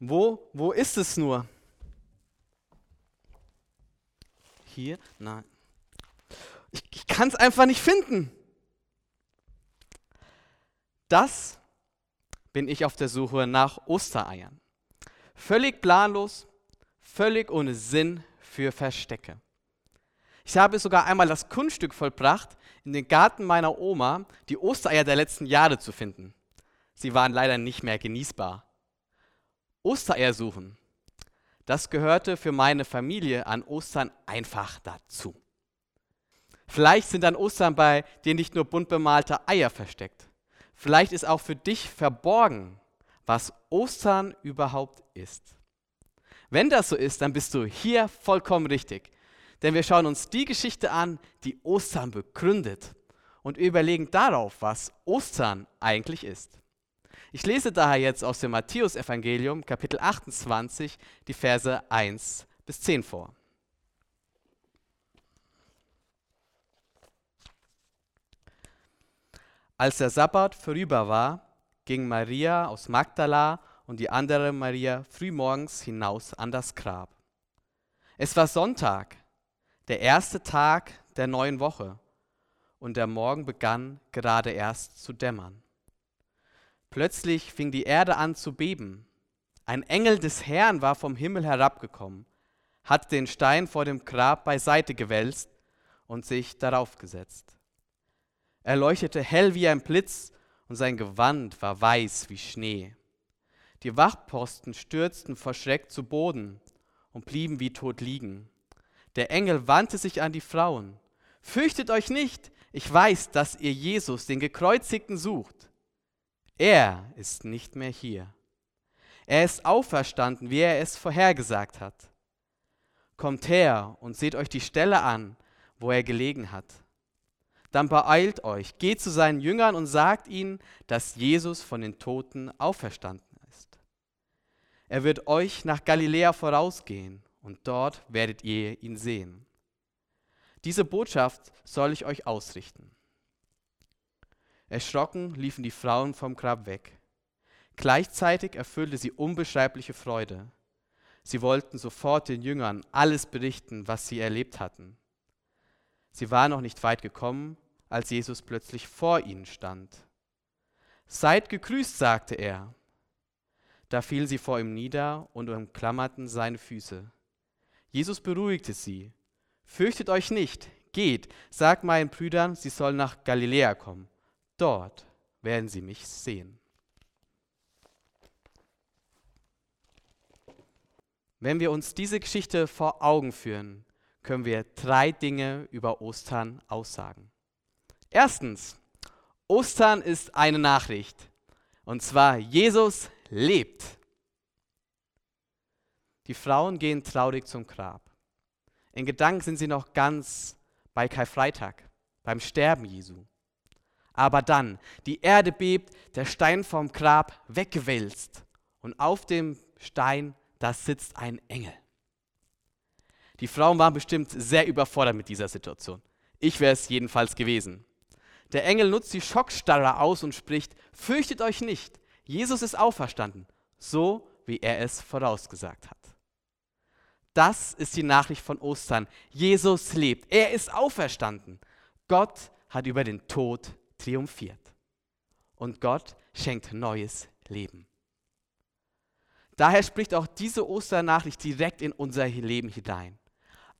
Wo, wo ist es nur? Hier? Nein. Ich, ich kann es einfach nicht finden. Das bin ich auf der Suche nach Ostereiern. Völlig planlos, völlig ohne Sinn für Verstecke. Ich habe sogar einmal das Kunststück vollbracht, in den Garten meiner Oma die Ostereier der letzten Jahre zu finden. Sie waren leider nicht mehr genießbar. Ostereier suchen, das gehörte für meine Familie an Ostern einfach dazu. Vielleicht sind an Ostern bei dir nicht nur bunt bemalte Eier versteckt. Vielleicht ist auch für dich verborgen, was Ostern überhaupt ist. Wenn das so ist, dann bist du hier vollkommen richtig. Denn wir schauen uns die Geschichte an, die Ostern begründet und überlegen darauf, was Ostern eigentlich ist. Ich lese daher jetzt aus dem Matthäusevangelium Kapitel 28 die Verse 1 bis 10 vor. Als der Sabbat vorüber war, ging Maria aus Magdala und die andere Maria frühmorgens hinaus an das Grab. Es war Sonntag, der erste Tag der neuen Woche, und der Morgen begann gerade erst zu dämmern. Plötzlich fing die Erde an zu beben. Ein Engel des Herrn war vom Himmel herabgekommen, hat den Stein vor dem Grab beiseite gewälzt und sich darauf gesetzt. Er leuchtete hell wie ein Blitz und sein Gewand war weiß wie Schnee. Die Wachposten stürzten vor Schreck zu Boden und blieben wie tot liegen. Der Engel wandte sich an die Frauen. Fürchtet euch nicht, ich weiß, dass ihr Jesus, den Gekreuzigten, sucht. Er ist nicht mehr hier. Er ist auferstanden, wie er es vorhergesagt hat. Kommt her und seht euch die Stelle an, wo er gelegen hat. Dann beeilt euch, geht zu seinen Jüngern und sagt ihnen, dass Jesus von den Toten auferstanden ist. Er wird euch nach Galiläa vorausgehen und dort werdet ihr ihn sehen. Diese Botschaft soll ich euch ausrichten. Erschrocken liefen die Frauen vom Grab weg. Gleichzeitig erfüllte sie unbeschreibliche Freude. Sie wollten sofort den Jüngern alles berichten, was sie erlebt hatten. Sie waren noch nicht weit gekommen, als Jesus plötzlich vor ihnen stand. Seid gegrüßt, sagte er. Da fielen sie vor ihm nieder und umklammerten seine Füße. Jesus beruhigte sie. Fürchtet euch nicht, geht, sagt meinen Brüdern, sie sollen nach Galiläa kommen. Dort werden sie mich sehen. Wenn wir uns diese Geschichte vor Augen führen, können wir drei Dinge über Ostern aussagen. Erstens, Ostern ist eine Nachricht. Und zwar, Jesus lebt. Die Frauen gehen traurig zum Grab. In Gedanken sind sie noch ganz bei Karfreitag, beim Sterben Jesu. Aber dann, die Erde bebt, der Stein vom Grab weggewälzt und auf dem Stein, da sitzt ein Engel. Die Frauen waren bestimmt sehr überfordert mit dieser Situation. Ich wäre es jedenfalls gewesen. Der Engel nutzt die Schockstarre aus und spricht, fürchtet euch nicht, Jesus ist auferstanden, so wie er es vorausgesagt hat. Das ist die Nachricht von Ostern. Jesus lebt, er ist auferstanden. Gott hat über den Tod triumphiert. Und Gott schenkt neues Leben. Daher spricht auch diese Osternachricht direkt in unser Leben hinein.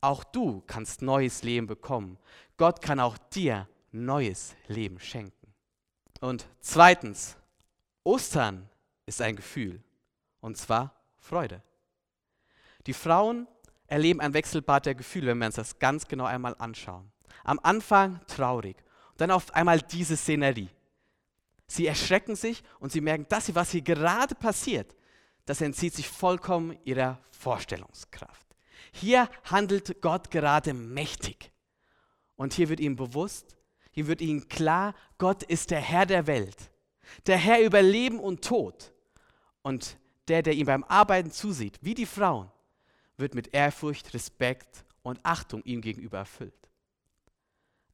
Auch du kannst neues Leben bekommen. Gott kann auch dir neues Leben schenken. Und zweitens, Ostern ist ein Gefühl, und zwar Freude. Die Frauen erleben ein Wechselbad der Gefühle, wenn wir uns das ganz genau einmal anschauen. Am Anfang traurig, dann auf einmal diese Szenerie. Sie erschrecken sich und sie merken, dass was hier gerade passiert, das entzieht sich vollkommen ihrer Vorstellungskraft. Hier handelt Gott gerade mächtig. Und hier wird ihnen bewusst, hier wird ihnen klar, Gott ist der Herr der Welt, der Herr über Leben und Tod. Und der, der ihm beim Arbeiten zusieht, wie die Frauen, wird mit Ehrfurcht, Respekt und Achtung ihm gegenüber erfüllt.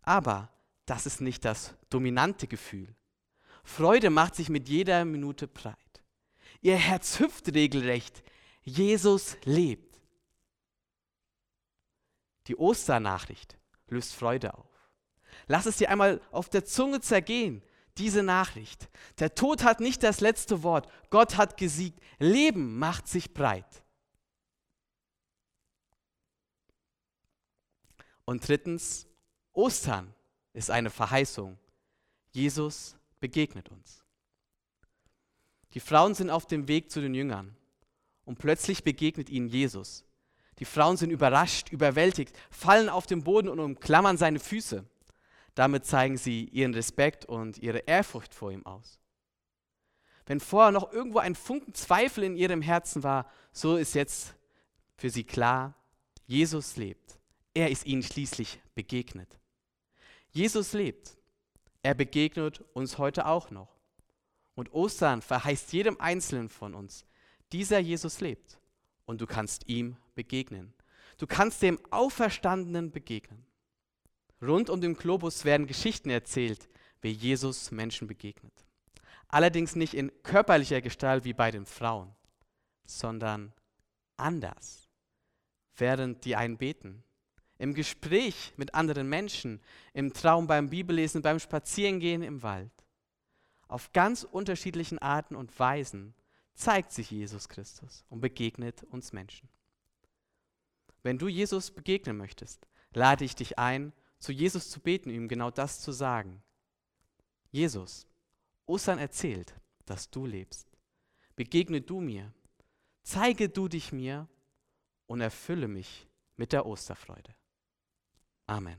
Aber das ist nicht das dominante Gefühl. Freude macht sich mit jeder Minute breit. Ihr Herz hüpft regelrecht. Jesus lebt. Die Osternachricht löst Freude auf. Lass es dir einmal auf der Zunge zergehen, diese Nachricht. Der Tod hat nicht das letzte Wort. Gott hat gesiegt. Leben macht sich breit. Und drittens, Ostern ist eine Verheißung. Jesus begegnet uns. Die Frauen sind auf dem Weg zu den Jüngern und plötzlich begegnet ihnen Jesus. Die Frauen sind überrascht, überwältigt, fallen auf den Boden und umklammern seine Füße. Damit zeigen sie ihren Respekt und ihre Ehrfurcht vor ihm aus. Wenn vorher noch irgendwo ein Funken Zweifel in ihrem Herzen war, so ist jetzt für sie klar, Jesus lebt. Er ist ihnen schließlich begegnet. Jesus lebt. Er begegnet uns heute auch noch. Und Ostern verheißt jedem Einzelnen von uns, dieser Jesus lebt und du kannst ihm begegnen. Du kannst dem Auferstandenen begegnen. Rund um den Globus werden Geschichten erzählt, wie Jesus Menschen begegnet. Allerdings nicht in körperlicher Gestalt wie bei den Frauen, sondern anders. Während die einen beten, im Gespräch mit anderen Menschen, im Traum beim Bibellesen, beim Spazierengehen im Wald. Auf ganz unterschiedlichen Arten und Weisen zeigt sich Jesus Christus und begegnet uns Menschen. Wenn du Jesus begegnen möchtest, lade ich dich ein, zu Jesus zu beten, ihm genau das zu sagen. Jesus, Ostern erzählt, dass du lebst. Begegne du mir, zeige du dich mir und erfülle mich mit der Osterfreude. Amen.